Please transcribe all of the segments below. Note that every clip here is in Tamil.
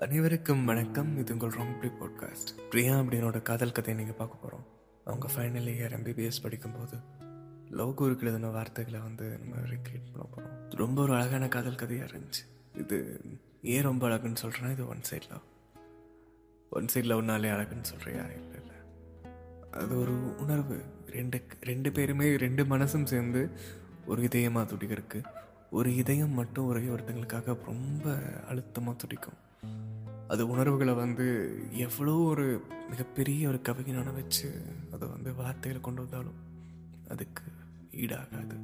அனைவருக்கும் வணக்கம். இது உங்கள் ராங்ப்ளி பாட்காஸ்ட் பிரியா அப்படின்னோட காதல் கதையை நீங்கள் பார்க்க போகிறோம் அவங்க ஃபைனல் இயர் எம்பிபிஎஸ் படிக்கும்போது லோகூருக்கு எழுதின வார்த்தைகளை வந்து நம்ம ரீக்ரியேட் பண்ண போகிறோம் ரொம்ப ஒரு அழகான காதல் கதையாக இருந்துச்சு. இது ஏன் ரொம்ப அழகுன்னு சொல்கிறேன்னா இது one side love one side லவ்னாலே அழகுன்னு சொல்கிறியா இல்லை இல்லை. அது ஒரு உணர்வு. ரெண்டு ரெண்டு பேருமே ரெண்டு மனசும் சேர்ந்து ஒரு இதயமாக துடிக்கிறதுக்கு ஒரு இதயம் மட்டும் ஒரே ஒருத்தங்களுக்காக ரொம்ப அழுத்தமாக துடிக்கும். அது உணர்வுகளை வந்து எவ்வளோ ஒரு மிகப்பெரிய ஒரு கவிஞனான வச்சு அதை வந்து வார்த்தைகளை கொண்டு வந்தாலும் அதுக்கு ஈடாகாது.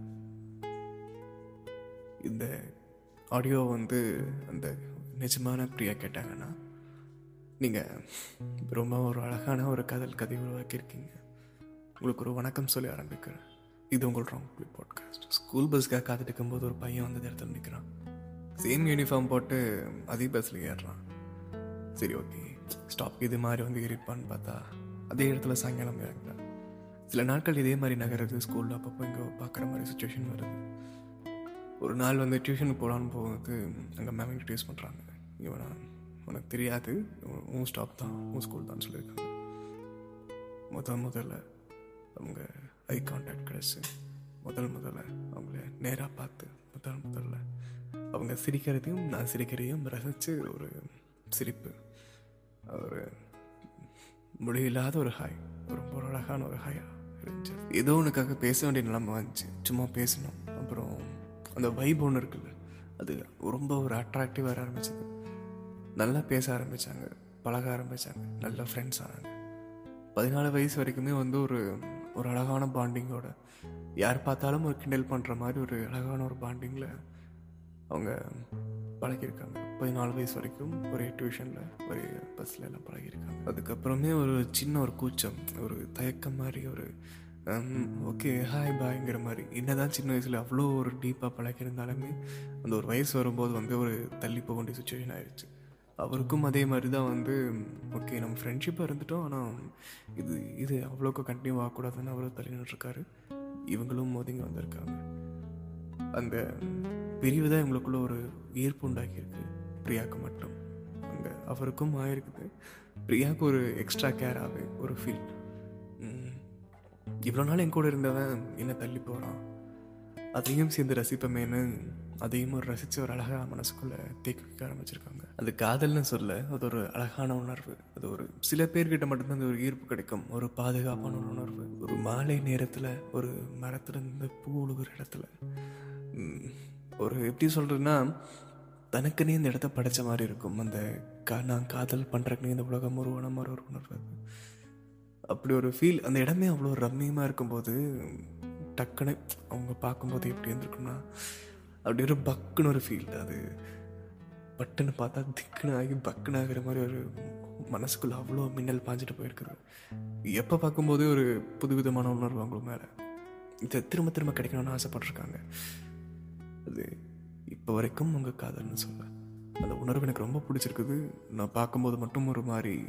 இந்த ஆடியோ வந்து அந்த நிஜமான பிரியா கேட்டாங்கன்னா நீங்கள் ரொம்ப ஒரு அழகான ஒரு கதல் கதை உருவாக்கியிருக்கீங்க. உங்களுக்கு ஒரு வணக்கம் சொல்லி ஆரம்பிக்கிறேன். இது உங்கள் ராங் பாட்காஸ்ட் ஸ்கூல் பஸ்க்காக காத்துட்டு போது ஒரு பையன் வந்து இடத்துல நிற்கிறான் சேம் யூனிஃபார்ம் போட்டு அதே பஸ்ஸில் ஏறுறான். சரி ஓகே ஸ்டாப் இது மாதிரி வந்து ஏறிப்பான்னு பார்த்தா அதே இடத்துல சாயங்காலம் இறங்குறான். சில நாட்கள் இதே மாதிரி நகருது ஸ்கூலில் அப்பப்போ இங்கே பார்க்குற மாதிரி சுச்சுவேஷன் வருது. ஒரு நாள் வந்து டியூஷனுக்கு போகலான்னு போகும்போது அங்கே மேம் இன்ட்ரடியூஸ் பண்ணுறாங்க இவனா உனக்கு தெரியாது. உன் ஸ்டாப் தான் உன் ஸ்கூல் தான் சொல்லியிருக்காங்க. முதல் முதல்ல அவங்க ஐ கான்டாக்ட் கிடச்சி. முதல் முதல்ல அவங்கள நேராக பார்த்து முதல் முதல்ல அவங்க சிரிக்கிறதையும் நான் சிரிக்கிறதையும் ரசித்து ஒரு சிரிப்பு. ஒரு முடியில்லாத ஒரு ஹாய் ரொம்ப ஒரு அழகான ஒரு ஹாயாக இருந்துச்சு. ஏதோ ஒன்றுக்காக பேச வேண்டிய நிலைமை வந்துச்சு. சும்மா பேசணும் அப்புறம் அந்த வைப் ஒன்று இருக்குல்ல அது ரொம்ப ஒரு அட்ராக்டிவாக ஆரம்பிச்சது. நல்லா பேச ஆரம்பித்தாங்க பழக ஆரம்பித்தாங்க நல்ல ஃப்ரெண்ட்ஸ் ஆனாங்க. பதினாலு வயசு வரைக்குமே வந்து ஒரு ஒரு அழகான பாண்டிங்கோட. யார் பார்த்தாலும் ஒரு கிண்டல் பண்ணுற மாதிரி ஒரு அழகான ஒரு பாண்டிங்கில் அவங்க பழகியிருக்காங்க. பதினாலு வயசு வரைக்கும் ஒரே டியூஷனில் ஒரே பஸ்ஸில் எல்லாம் பழகியிருக்காங்க. அதுக்கப்புறமே ஒரு சின்ன ஒரு கூச்சம் ஒரு தயக்கம் மாதிரி ஒரு ஓகே ஹாய் பாய்ங்கிற மாதிரி. என்னதான் சின்ன வயசில் அவ்வளோ ஒரு டீப்பாக பழகியிருந்தாலுமே அந்த ஒரு வயசு வரும்போது வந்து ஒரு தள்ளி போக வேண்டிய சுச்சுவேஷன் ஆயிடுச்சு அவருக்கும் அதே மாதிரி தான் வந்து ஓகே நம்ம ஃப்ரெண்ட்ஷிப்பாக இருந்துட்டோம் ஆனால் இது இது அவ்வளோக்கு கண்டினியூ ஆகக்கூடாதுன்னு அவரும் தள்ளி இவங்களும் மோதிங்க வந்திருக்காங்க. அந்த பிரிவு தான் இவங்களுக்குள்ள ஒரு ஈர்ப்பு உண்டாக்கியிருக்கு. பிரியாவுக்கு மட்டும். அங்கே அவருக்கும் ஆயிருக்குது. பிரியாவுக்கு ஒரு எக்ஸ்ட்ரா கேராகவே ஒரு ஃபீல் இவ்வளோ நாள் என் கூட இருந்தவன் என்ன தள்ளி போகிறான் அதையும் சேர்ந்து ரசிப்பமேனு அதையும் ஒரு ரசித்து ஒரு அழகாக மனசுக்குள்ளே தேக்கி வைக்க ஆரம்பிச்சிருக்காங்க. அது காதல்னு சொல்ல அது ஒரு அழகான உணர்வு. அது ஒரு சில பேர்கிட்ட மட்டும்தான் அந்த ஒரு ஈர்ப்பு கிடைக்கும். ஒரு பாதுகாப்பான ஒரு உணர்வு. ஒரு மாலை நேரத்தில் ஒரு மரத்துலேருந்து பூ உழுகிற இடத்துல. ஒரு எப்படி சொல்கிறதுன்னா தனக்குன்னே இந்த இடத்த படைச்ச மாதிரி இருக்கும். அந்த கா நான் காதல் பண்ணுறக்குனே இந்த உலகம் உருவான மாதிரி ஒரு உணர்வு. அப்படி ஒரு ஃபீல் அந்த இடமே அவ்வளோ ரம்மியமாக இருக்கும்போது டக்குன்னு அவங்க பார்க்கும்போது எப்படி இருந்திருக்கும்னா அப்படி ஒரு பக்குன்னு ஒரு ஃபீல் அது. பட்டுன்னு பார்த்தா திக்குன்னு ஆகி பக்குன்னு ஆகிற மாதிரி ஒரு மனசுக்குள்ளே அவ்வளோ மின்னல் பாஞ்சிட்டு போயிருக்குது. எப்போ பார்க்கும்போதே ஒரு புது விதமான உணர்வு அவங்களுக்கு மேலே. இதை திரும்ப திரும்ப கிடைக்கணும்னு ஆசைப்பட்டிருக்காங்க. அது இப்போ வரைக்கும் உங்கள் காதல்னு சொல்ல அந்த உணர்வு எனக்கு ரொம்ப பிடிச்சிருக்குது. நான் பார்க்கும்போது மட்டும் ஒரு மாதிரி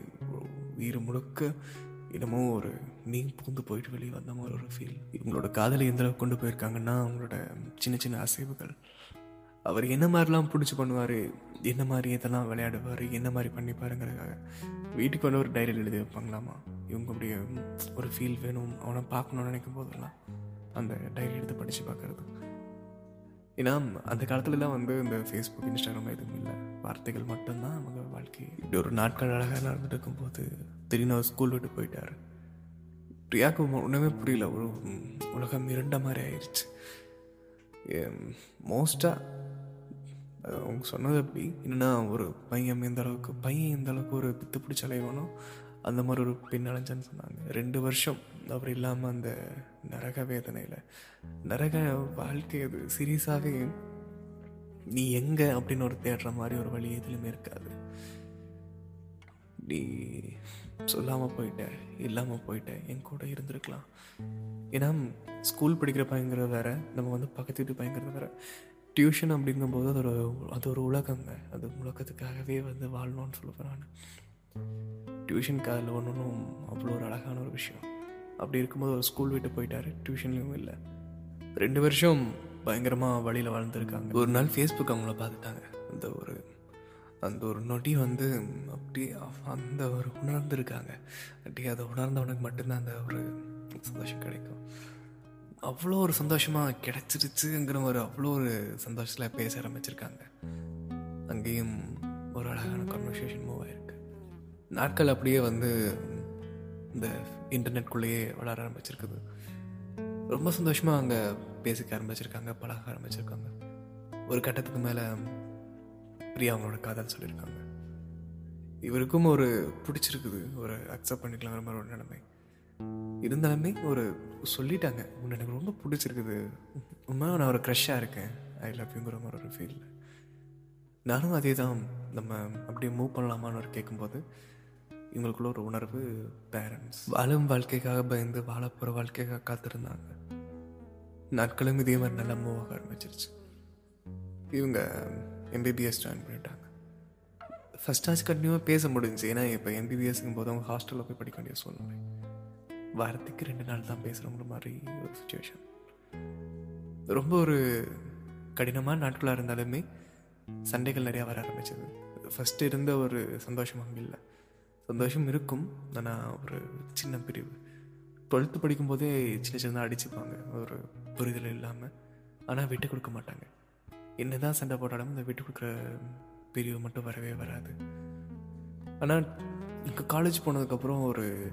உயிர் முழுக்க என்னமோ ஒரு நீ பூந்து போயிட்டு வெளியே வந்த மாதிரி ஒரு ஃபீல் இவங்களோட காதலை எந்த அளவுக்கு கொண்டு போயிருக்காங்கன்னா அவங்களோட சின்ன சின்ன அசைவுகள். அவர் என்ன மாதிரிலாம் பிடிச்சி பண்ணுவார் என்ன மாதிரி இதெல்லாம் விளையாடுவார் என்ன மாதிரி பண்ணிப்பாருங்கிறதுக்காக வீட்டுக்கு வந்து ஒரு டைரியில் எழுதி வைப்பாங்களாமா? இவங்க அப்படியே ஒரு ஃபீல் வேணும் அவனை பார்க்கணும்னு நினைக்கும் போதெல்லாம் அந்த டைரி எடுத்து படித்து பார்க்குறது. ஏன்னா அந்த காலத்துலலாம் வந்து இந்த ஃபேஸ்புக் இன்ஸ்டாகிராம் எதுவும் இல்லை. வார்த்தைகள் மட்டும்தான் அவங்க வாழ்க்கை இப்படி ஒரு நாட்கள் அழகாக நடந்துட்டு இருக்கும்போது திடீர்னு அவர் ஸ்கூல் விட்டு போயிட்டார். ரியாக்கு ஒன்றுமே புரியல. ஒரு உலகம் இரண்ட மாதிரி ஆயிடுச்சு மோஸ்ட்டாக அவங்க சொன்னது அப்படி. என்னென்னா ஒரு பையன் எந்த அளவுக்கு பையன் எந்த அளவுக்கு ஒரு பித்து பிடிச்ச அலைவானோ அந்த மாதிரி ஒரு பெண் அலைஞ்சான்னு சொன்னாங்க. ரெண்டு வருஷம் அவர் இல்லாமல் அந்த நரக வேதனையில். நரக வாழ்க்கை அது சீரியஸாகவே நீ எங்கே அப்படின்னு ஒரு தேடுற மாதிரி ஒரு வழி எதுலையுமே இருக்காது. நீ சொல்லாமல் போயிட்டேன் இல்லாமல் போயிட்டேன். என் கூட இருந்திருக்கலாம். ஏன்னா ஸ்கூல் படிக்கிற பையங்கிறது வேற நம்ம வந்து பக்கத்து வீட்டு பையங்கிறது வேற. டியூஷன் அப்படிங்கும்போது அது ஒரு அது ஒரு உலகங்க. அது உலகத்துக்காகவே வந்து வாழணும்னு சொல்லுவேன் நான். டியூஷன் காதில் ஒன்றும் அவ்வளோ ஒரு அழகான ஒரு விஷயம். அப்படி இருக்கும்போது ஒரு ஸ்கூல் விட்டு போயிட்டாரு. டியூஷன்லேயும் இல்லை. ரெண்டு வருஷம் பயங்கரமாக வழியில் வாழ்ந்துருக்காங்க. ஒரு நாள் ஃபேஸ்புக் அவங்கள பார்த்துட்டாங்க. இந்த ஒரு அந்த ஒரு நொடி வந்து அப்படியே அந்த ஒரு உணர்ந்துருக்காங்க. அப்படியே அதை உணர்ந்தவனுக்கு மட்டும்தான் அந்த ஒரு சந்தோஷம் கிடைக்கும். அவ்வளோ ஒரு சந்தோஷமாக கிடச்சிருச்சுங்கிற ஒரு அவ்வளோ ஒரு சந்தோஷத்தில் பேச ஆரம்பிச்சிருக்காங்க. அங்கேயும் ஒரு அழகான கான்வர்சேஷன் மூவ் ஆயிருக்கு. நாட்கள் அப்படியே வந்து இந்த இன்டர்நெட்குள்ளேயே வளர ஆரம்பிச்சிருக்குது. ரொம்ப சந்தோஷமாக அங்கே பேசிக்க ஆரம்பிச்சிருக்காங்க பழக ஆரம்பிச்சிருக்காங்க. ஒரு கட்டத்துக்கு மேலே பிரியா அவங்களோட காதல் சொல்லியிருக்காங்க. இவருக்கும் ஒரு பிடிச்சிருக்குது ஒரு அக்செப்ட் பண்ணிக்கலாங்கிற மாதிரி ஒரு நிலைமை. இருந்தாலுமே ஒரு சொல்லிட்டாங்க உன்னை எனக்கு ரொம்ப பிடிச்சிருக்குது. உண்மையாக நான் ஒரு க்ரஷ்ஷாக இருக்கேன். ஐ லவ் யூங்கிற மாதிரி ஒரு ஃபீல் நானும் அதே தான். நம்ம அப்படியே மூவ் பண்ணலாமான்னு ஒரு கேட்கும்போது இவங்களுக்குள்ள ஒரு உணர்வு பேரண்ட்ஸ் வாழும் வாழ்க்கைக்காக பயந்து வாழப்போகிற வாழ்க்கைக்காக காத்திருந்தாங்க. நாட்களும் இதே மாதிரி நல்லா மூவ் ஆக ஆரம்பிச்சிருச்சு. இவங்க எம்பிபிஎஸ் ஜாயின் பண்ணிட்டாங்க. ஃபஸ்ட் ஆச்சு கண்டினியூவாக பேச முடிஞ்சு ஏன்னா இப்போ எம்பிபிஎஸ்ங்கும் போது அவங்க ஹாஸ்டலில் போய் படிக்க வேண்டிய சூழ்நிலை. வாரத்துக்கு ரெண்டு நாள் தான் பேசுகிறவங்க மாதிரி ஒரு சுச்சுவேஷன் ரொம்ப ஒரு கடினமான நாட்களாக இருந்தாலுமே சண்டைகள் நிறையா வர ஆரம்பிச்சது. ஃபஸ்ட்டு இருந்த ஒரு சந்தோஷம் அங்கே இல்லை. சந்தோஷம் இருக்கும். ஆனால் ஒரு சின்ன பிரிவு. டுவெல்த்து படிக்கும்போதே சின்ன சின்னதாக அடிச்சுப்பாங்க. ஒரு புரிதல் இல்லாமல் ஆனால் விட்டு கொடுக்க மாட்டாங்க. என்ன தான் சண்டை போட்டாலும் இந்த விட்டு கொடுக்குற பிரிவு மட்டும் வரவே வராது. ஆனால் இங்கே காலேஜ் போனதுக்கப்புறம் ஒரு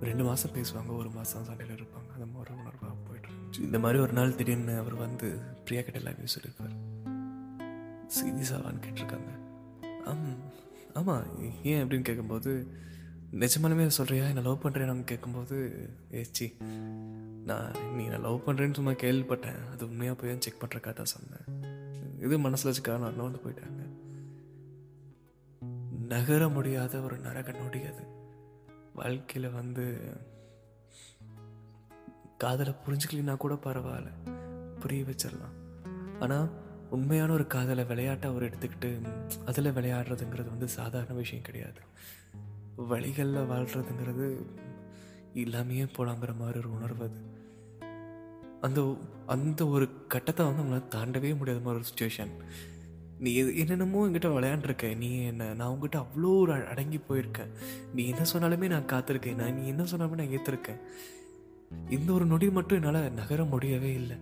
ரெண்டு மாதம் பேசுவாங்க ஒரு மாதம் சண்டையில் இருப்பாங்க. அந்த மாதிரி உணர்வாக போயிட்டு இருந்துச்சு. இந்த மாதிரி ஒரு நாள் திடீர்னு அவர் வந்து பிரியா கிட்ட எல்லாமே சொல்லியிருப்பார். சீரியஸாவான்னு கேட்டிருக்காங்க. ஆம் ஆமாம் ஏன்? அப்படின்னு கேட்கும்போது நிஜமாலுமே சொல்கிறியா என்னை லவ் பண்ணுறேன்னு கேட்கும்போது ஏச்சி நான் நீ நான் லவ் பண்ணுறேன்னு சும்மா கேள்விப்பட்டேன். அது உண்மையாக போய் செக் பண்ணுறக்கா தான் சொன்னேன். இது மனசில் வச்சு காரணம் வந்து போயிட்டாங்க. நகர முடியாத ஒரு நரக நொடி அது. வாழ்க்கையில் வந்து காதலை புரிஞ்சுக்கலினா கூட பரவாயில்ல. புரிய வச்சிடலாம். ஆனால் உண்மையான ஒரு காதலை விளையாட்டாக அவர் எடுத்துக்கிட்டு அதில் விளையாடுறதுங்கிறது வந்து சாதாரண விஷயம் கிடையாது. வழிகளில் வாழ்கிறதுங்கிறது இல்லாமையே போலாங்கிற மாதிரி ஒரு உணர்வு அது. அந்த அந்த ஒரு கட்டத்தை வந்து அவங்களால தாண்டவே முடியாத மாதிரி ஒரு சுச்சுவேஷன் நீ எது என்னென்னமோ என்கிட்ட விளையாண்டுருக்க. நீ என்ன நான் உங்ககிட்ட அவ்வளோ ஒரு அடங்கி போயிருக்கேன். நீ என்ன சொன்னாலுமே நான் காத்திருக்கேன். நான் நீ என்ன சொன்னாலுமே நான் ஏற்றிருக்கேன் இந்த ஒரு நொடி மட்டும் என்னால் நகர முடியவே இல்லை.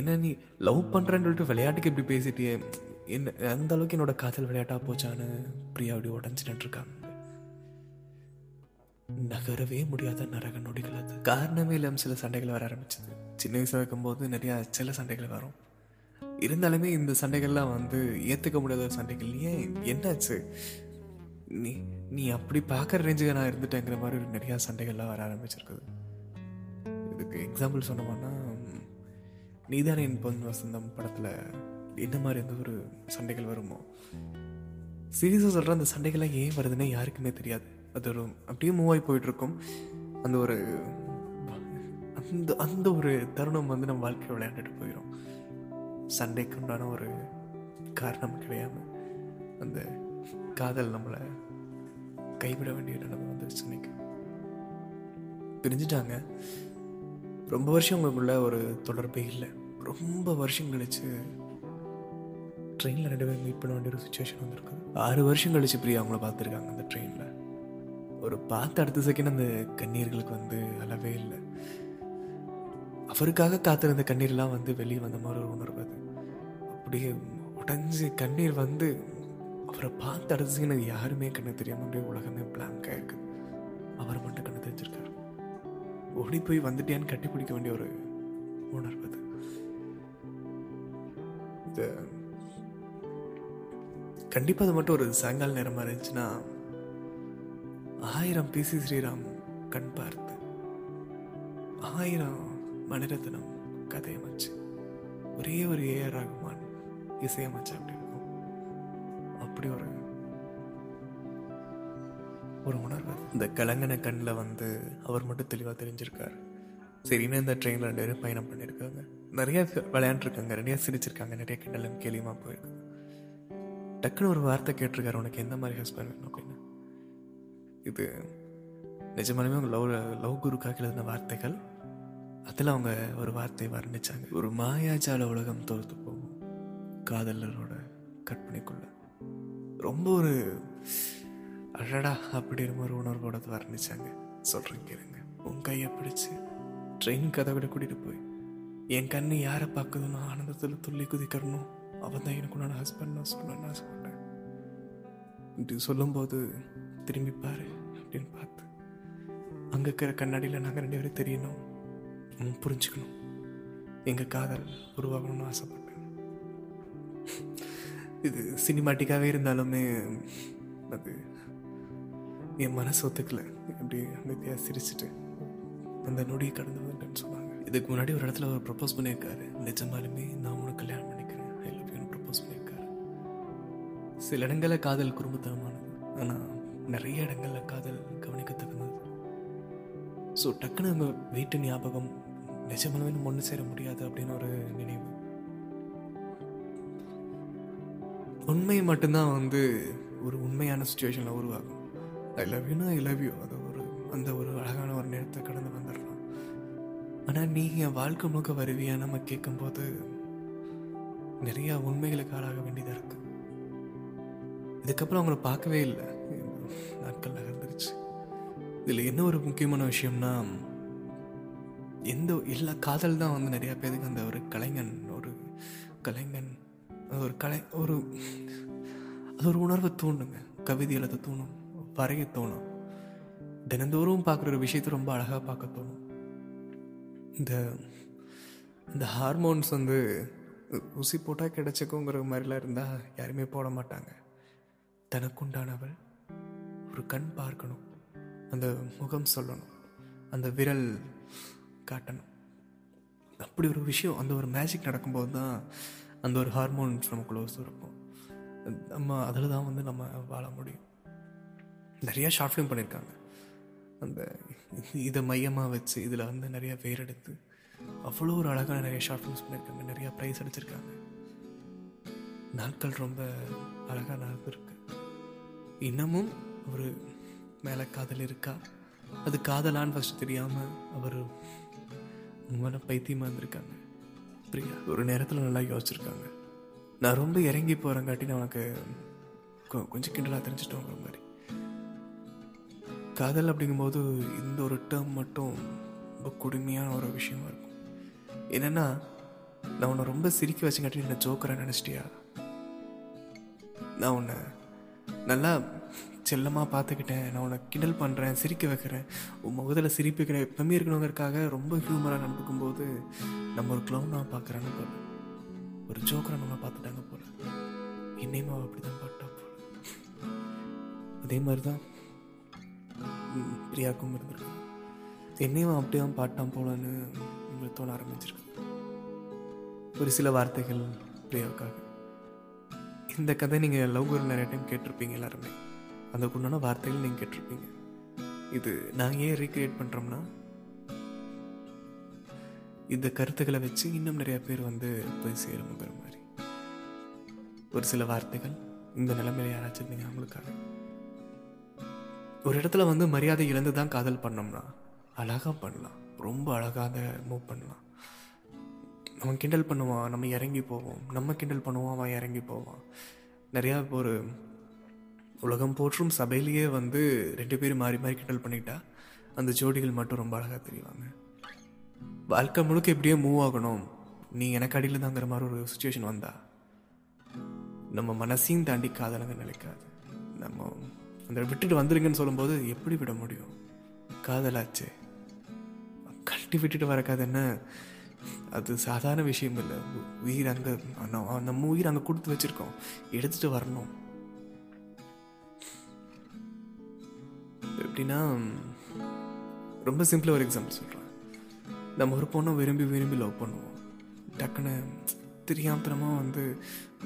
என்ன நீ லவ் பண்ணுறேன்னு சொல்லிட்டு விளையாட்டுக்கு இப்படி பேசிட்டியே? என்ன அந்த அளவுக்கு என்னோட காதல் விளையாட்டாக போச்சான்னு பிரியா அப்படி உடஞ்சிட்டு இருக்காங்க நகரவே முடியாத நரக நொடிகள் அது. காரணமே இல்லாமல் சில சண்டைகள் வர ஆரம்பிச்சது. சின்ன வயசாக இருக்கும்போது நிறையா சில சண்டைகள் வரும். இருந்தாலுமே இந்த சண்டைகள்லாம் வந்து ஏற்றுக்க முடியாத சண்டைகள். ஏன்? என்னாச்சு? நீ நீ அப்படி பார்க்குற ரேஞ்சுக்கு நான் இருந்துட்டேங்கிற மாதிரி நிறையா சண்டைகள்லாம் வர ஆரம்பிச்சிருக்குது. இதுக்கு எக்ஸாம்பிள் சொன்னோம்னா நீதானே என் பொன் வசந்தம் படத்தில் என்ன மாதிரி எந்த ஒரு சண்டைகள் வருமோ? சீரியஸாக சொல்கிற அந்த சண்டைகள்லாம் ஏன் வருதுன்னே யாருக்குமே தெரியாது. அது ஒரு அப்படியே மூவ் ஆகி போயிட்டுருக்கும். அந்த ஒரு அந்த அந்த ஒரு தருணம் வந்து நம்ம வாழ்க்கையை விளையாண்டுட்டு போயிடும் சண்டைக்கு உண்டான ஒரு காரணம் கிடையாது அந்த காதல் நம்மளை கைவிட வேண்டிய நிலைமை வந்துருச்சு இன்னைக்கு. பிரிஞ்சுட்டாங்க ரொம்ப வருஷம் உங்களுக்குள்ள ஒரு தொடர்பே இல்லை. ரொம்ப வருஷம் கழிச்சு ட்ரெயினில் ரெண்டு பேரும் மீட் பண்ண வேண்டிய ஒரு சுச்சுவேஷன் வந்திருக்கு. ஆறு வருஷம் கழிச்சு பிரியா அவங்கள பார்த்துருக்காங்க அந்த ட்ரெயினில் ஒரு பார்த்த அடுத்த செகண்ட் அந்த கண்ணீர்களுக்கு வந்து அளவே இல்லை. அவருக்காக காத்திருந்த கண்ணீர்லாம் வந்து வெளியே வந்த மாதிரி ஒரு உணர்வு அது. அப்படியே உடஞ்சி கண்ணீர் வந்து அவரை பார்த்து அடுத்த செகண்ட் யாருமே கண்ணு தெரியாம அப்படியே உலகமே பிளாங்காக இருக்கு. அவர் மட்டும் கண்ணு தெரிஞ்சிருக்காரு. ஓடி போய் வந்துட்டேன்னு கட்டி பிடிக்க வேண்டிய ஒரு உணர்வு அது. கண்டிப்பாக அது மட்டும் ஒரு சாயங்கால நேரமாக இருந்துச்சுன்னா ஆயிரம் பிசி ஸ்ரீராம் கண் பார்த்து ஆயிரம் மணிரத்னம் கதையமைச்சு ஒரே ஒரு ஏஆர் ரகுமான் இசையமைச்சு அப்படி இருக்கும்? அப்படி ஒரு ஒரு உணர்வு இந்த கலங்கன கண்ணில் வந்து அவர் மட்டும் தெளிவாக தெரிஞ்சிருக்காரு. சரின்னு இந்த ட்ரெயினில் ரெண்டு பேரும் பயணம் பண்ணியிருக்காங்க நிறைய விளையாண்டுருக்காங்க. நிறைய சிரிச்சிருக்காங்க. நிறைய கிண்டலும் கேலியுமா போயிருக்காங்க டக்குன்னு ஒரு வார்த்தை கேட்டிருக்காரு. உனக்கு எந்த மாதிரி ஹஸ்பண்ட் வேணும்? இது நிஜமானமே அவங்க லவ் லவ் குருக்காக எழுதின வார்த்தைகள் அதில் அவங்க ஒரு வார்த்தை வர்ணிச்சாங்க. ஒரு மாயாஜால உலகம் தோர்த்து போகும். காதலரோட கற்பனைக்குள்ள. ரொம்ப ஒரு அழடா அப்படிங்கிற ஒரு உணர்வோட வர்ணிச்சாங்க. சொல்கிறேன் கேளுங்க. உன் கையை பிடிச்சு ட்ரெயின் கதவிட கூட்டிகிட்டு போய் என் கண்ணு யாரை பார்க்குதுன்னு ஆனந்தத்தில் துள்ளி குதிக்கிறணும் அவன் தான் எனக்கு உன்னோட ஹஸ்பண்ட் நான் சொல்லணும்னு நான் இப்படி சொல்லும்போது திரும்பி பாரு அப்படின்னு பார்த்து அங்கே இருக்கிற கண்ணாடியில் நாங்கள் ரெண்டு பேரும் தெரியணும். புரிஞ்சுக்கணும். எங்கள் காதல் உருவாகணும்னு ஆசைப்பட்டேன். இது சினிமாட்டிக்காகவே இருந்தாலுமே அது என் மனசு ஒத்துக்கல. இப்படி அமைதியாக சிரிச்சிட்டு அந்த நொடியை கடந்து வந்துட்டேன்னு சொன்னாங்க. இதுக்கு முன்னாடி ஒரு இடத்துல அவர் ப்ரப்போஸ் பண்ணியிருக்காரு. நிஜமாலுமே நான் உனக்கு கல்யாணம் பண்ணிக்கிறேன். ஐ லவ் யூன்னு ப்ரப்போஸ் பண்ணியிருக்காரு. சில இடங்களில் காதல் குறும்புத்தனமானது. ஆனால் நிறைய இடங்களில் காதல் கவனிக்கத்தக்கது. ஸோ டக்குன்னு நம்ம வீட்டு ஞாபகம் நிஜமாலுமே நம்ம ஒன்று சேர முடியாது அப்படின்னு ஒரு நினைவு. உண்மை மட்டும்தான் வந்து ஒரு உண்மையான சுச்சுவேஷனில் உருவாகும். ஐ லவ் யூனா ஐ லவ் யூ அது ஒரு அந்த ஒரு அழகான ஒரு நேரத்தை கடந்து வந்துடலாம். ஆனால் நீ என் வாழ்க்கை முழுக்க வருவியா? நம்ம கேட்கும்போது நிறையா உண்மைகளுக்கு ஆளாக வேண்டியதாக இருக்கு. இதுக்கப்புறம் அவங்கள பார்க்கவே இல்லை. நாட்கள் நகர்ந்துருச்சு. இதில் என்ன ஒரு முக்கியமான விஷயம்னா எந்த எல்லா காதல் தான் வந்து நிறையா பேருக்கு அந்த ஒரு கலைஞன் ஒரு கலைஞன் ஒரு கலை ஒரு அது ஒரு உணர்வை தூண்டுங்க. கவிதை எழுத தோணும் வரைய தோணும். தினந்தோறும் பார்க்குற ஒரு விஷயத்தை ரொம்ப அழகாக பார்க்க தோணும். இந்த இந்த ஹார்மோன்ஸ் வந்து ஊசி போட்டால் கிடைச்சிக்குங்கிற மாதிரிலாம் இருந்தால் யாருமே போட மாட்டாங்க. தனக்குண்டானவள் ஒரு கண் பார்க்கணும். அந்த முகம் சொல்லணும். அந்த விரல் காட்டணும். அப்படி ஒரு விஷயம் அந்த ஒரு மேஜிக் நடக்கும்போது தான் அந்த ஒரு ஹார்மோன்ஸ் நமக்குள்ள சுரக்கும் நம்ம அதில் தான் வந்து நம்ம வாழ முடியும். நிறையா ஷார்ட் ஃபிலிம் பண்ணியிருக்காங்க அந்த இதை மையமாக வச்சு இதில் வந்து நிறைய பேர் எடுத்து அவ்வளோ ஒரு அழகான நிறைய ஷார்ட் ஃபிலிம்ஸ் பண்ணியிருக்காங்க நிறையா ப்ரைஸ் அடிச்சிருக்காங்க. நாட்கள் ரொம்ப அழகாக நடந்திருக்கு. இன்னமும் ஒரு மேலே காதல் இருக்கா? அது காதலான்னு ஃபஸ்ட்டு தெரியாமல் அவர் உங்களை பைத்தியமாக இருந்திருக்காங்க. பிரியா ஒரு நேரத்தில் நல்லா யோசிச்சிருக்காங்க. நான் ரொம்ப இறங்கி போகிறங்காட்டி நான் உனக்கு கொஞ்சம் கிண்டலாக தெரிஞ்சிட்டோங்கிற மாதிரி. காதல் அப்படிங்கும்போது இந்த ஒரு டேர்ம் மட்டும் ரொம்ப கொடுமையான ஒரு விஷயமா இருக்கும். என்னென்னா நான் உன்னை ரொம்ப சிரிக்க வச்சுங்காட்டி என்னை ஜோக்கரை நினச்சிட்டியா? நான் உன்னை நல்லா செல்லமாக பார்த்துக்கிட்டேன். நான் உன்னை கிண்டல் பண்ணுறேன் சிரிக்க வைக்கிறேன். உன் முகத்தில் சிரிப்புக்கிறேன் எப்பவுமே இருக்கணுங்கிறதுக்காக ரொம்ப ஹியூமராக நடந்துக்கும் போது நம்ம ஒரு க்ளவுனாக பார்க்குறேன்னு போல. ஒரு ஜோக்கரை நம்ம பார்த்துட்டாங்க போல. என்னையுமா அப்படி தான் பாட்டா போல. அதே மாதிரி தான் பிரியாக்கும் இருந்திருக்கு. என்னையும் அப்படி தான் பாட்டான் போலன்னு உங்களுக்கு தோண ஆரம்பிச்சிருக்கு. ஒரு சில வார்த்தைகள் பிரியாவுக்காக. இந்த கதை நீங்கள் லவ் குரு நிறைய டைம் கேட்டிருப்பீங்க எல்லாருமே. அதுக்கு உண்டான வார்த்தைகள் நீங்கள் கேட்டிருப்பீங்க. இது நான் ஏன் ரீக்ரியேட் பண்ணுறோம்னா இந்த கருத்துக்களை வச்சு இன்னும் நிறையா பேர் வந்து போய் சேருங்கிற மாதிரி ஒரு சில வார்த்தைகள் இந்த நிலைமையில யாராச்சும் இருந்தீங்க அவங்களுக்காக. ஒரு இடத்துல வந்து மரியாதை இழந்து தான் காதல் பண்ணோம்னா அழகாக பண்ணலாம். ரொம்ப அழகாக மூவ் பண்ணலாம். அவன் கிண்டல் பண்ணுவான் நம்ம இறங்கி போவோம். நம்ம கிண்டல் பண்ணுவோம் அவன் இறங்கி போவான். நிறையா இப்போ ஒரு உலகம் போற்றும் சபையிலேயே வந்து ரெண்டு பேரும் மாறி மாறி கிண்டல் பண்ணிக்கிட்டா அந்த ஜோடிகள் மட்டும் ரொம்ப அழகாக தெரிவாங்க. வாழ்க்கை முழுக்க எப்படியோ மூவ் ஆகணும். நீ எனக்கு அடியில் தாங்கிற மாதிரி ஒரு சுச்சுவேஷன் வந்தா நம்ம மனசையும் தாண்டி காதலங்க நிலைக்காது. நம்ம அந்த விட்டுட்டு வந்துருங்கன்னு சொல்லும்போது எப்படி விட முடியும்? காதலாச்சே. கழட்டி விட்டுட்டு வரக்காது என்ன? அது சாதாரண விஷயம் இல்லை. உயிர் அங்கே நம்ம உயிர் அங்கே கொடுத்து வச்சுருக்கோம். எடுத்துகிட்டு வரணும். எப்படின்னா ரொம்ப சிம்பிளாக ஒரு எக்ஸாம்பிள் சொல்கிறேன் நம்ம ஒரு பொண்ணை விரும்பி விரும்பி லவ் பண்ணுவோம். டக்குன்னு தெரியாமத்தனமாக வந்து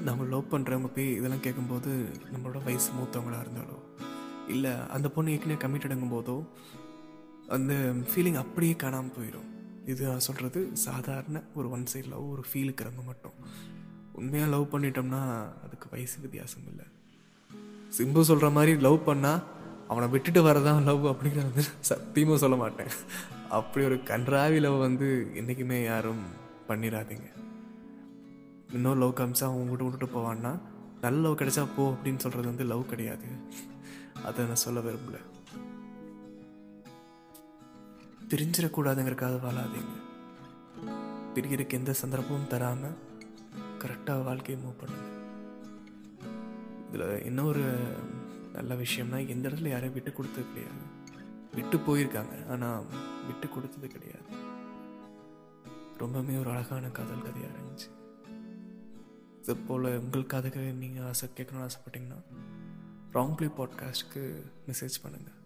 நம்ம லவ் பண்ணுறவங்க போய் இதெல்லாம் கேட்கும்போது நம்மளோட வயசு மூத்தவங்களாக இருந்தாலோ இல்லை அந்த பொண்ணு ஏற்கனவே கமிட்டடுங்கும் போதோ அந்த ஃபீலிங் அப்படியே காணாமல் போயிடும் இது நான் சொல்கிறது சாதாரண ஒரு ஒன் சைடு லவ் ஒரு ஃபீலுக்குறவங்க மட்டும். உண்மையாக லவ் பண்ணிட்டோம்னா அதுக்கு வயசு வித்தியாசம் இல்லை. சிம்பு சொல்கிற மாதிரி லவ் பண்ணால் அவனை விட்டுட்டு வரதான் லவ் அப்படிங்கிறத வந்து சத்தியமாக சொல்ல மாட்டேன். அப்படி ஒரு கன்றாவி லவ் வந்து என்றைக்குமே யாரும் பண்ணிடாதீங்க இன்னொரு லவ் காமிச்சா அவன் விட்டு விட்டுட்டு போவான்னா நல்ல லவ் கிடைச்சா போ அப்படின்னு சொல்கிறது வந்து லவ் கிடையாது. அதை நான் சொல்ல விரும்பல. பிரிஞ்சிடக்கூடாதுங்கிறக்காக வாழாதீங்க. பிரியருக்கு எந்த சந்தர்ப்பமும் தராமல் கரெக்டாக வாழ்க்கையை மூவ் பண்ணுங்க. இதில் இன்னொரு நல்ல விஷயம்னா எந்த இடத்துல யாரையும் விட்டு கொடுத்தது கிடையாது. விட்டு போயிருக்காங்க ஆனால் விட்டு கொடுத்தது கிடையாது. ரொம்பவுமே ஒரு அழகான காதல் கதையாக இருந்துச்சு. இது போல் உங்கள் கதைகளை நீங்கள் ஆசை கேட்கணும்னு ஆசைப்பட்டீங்கன்னா ராங் ப்ளே பாட்காஸ்ட்டுக்கு மெசேஜ் பண்ணுங்கள்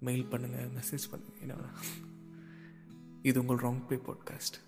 மெயில் பண்ணுங்கள் மெசேஜ் பண்ணுங்கள் என்ன இது உங்கள் ராங் ப்ளே பாட்காஸ்ட்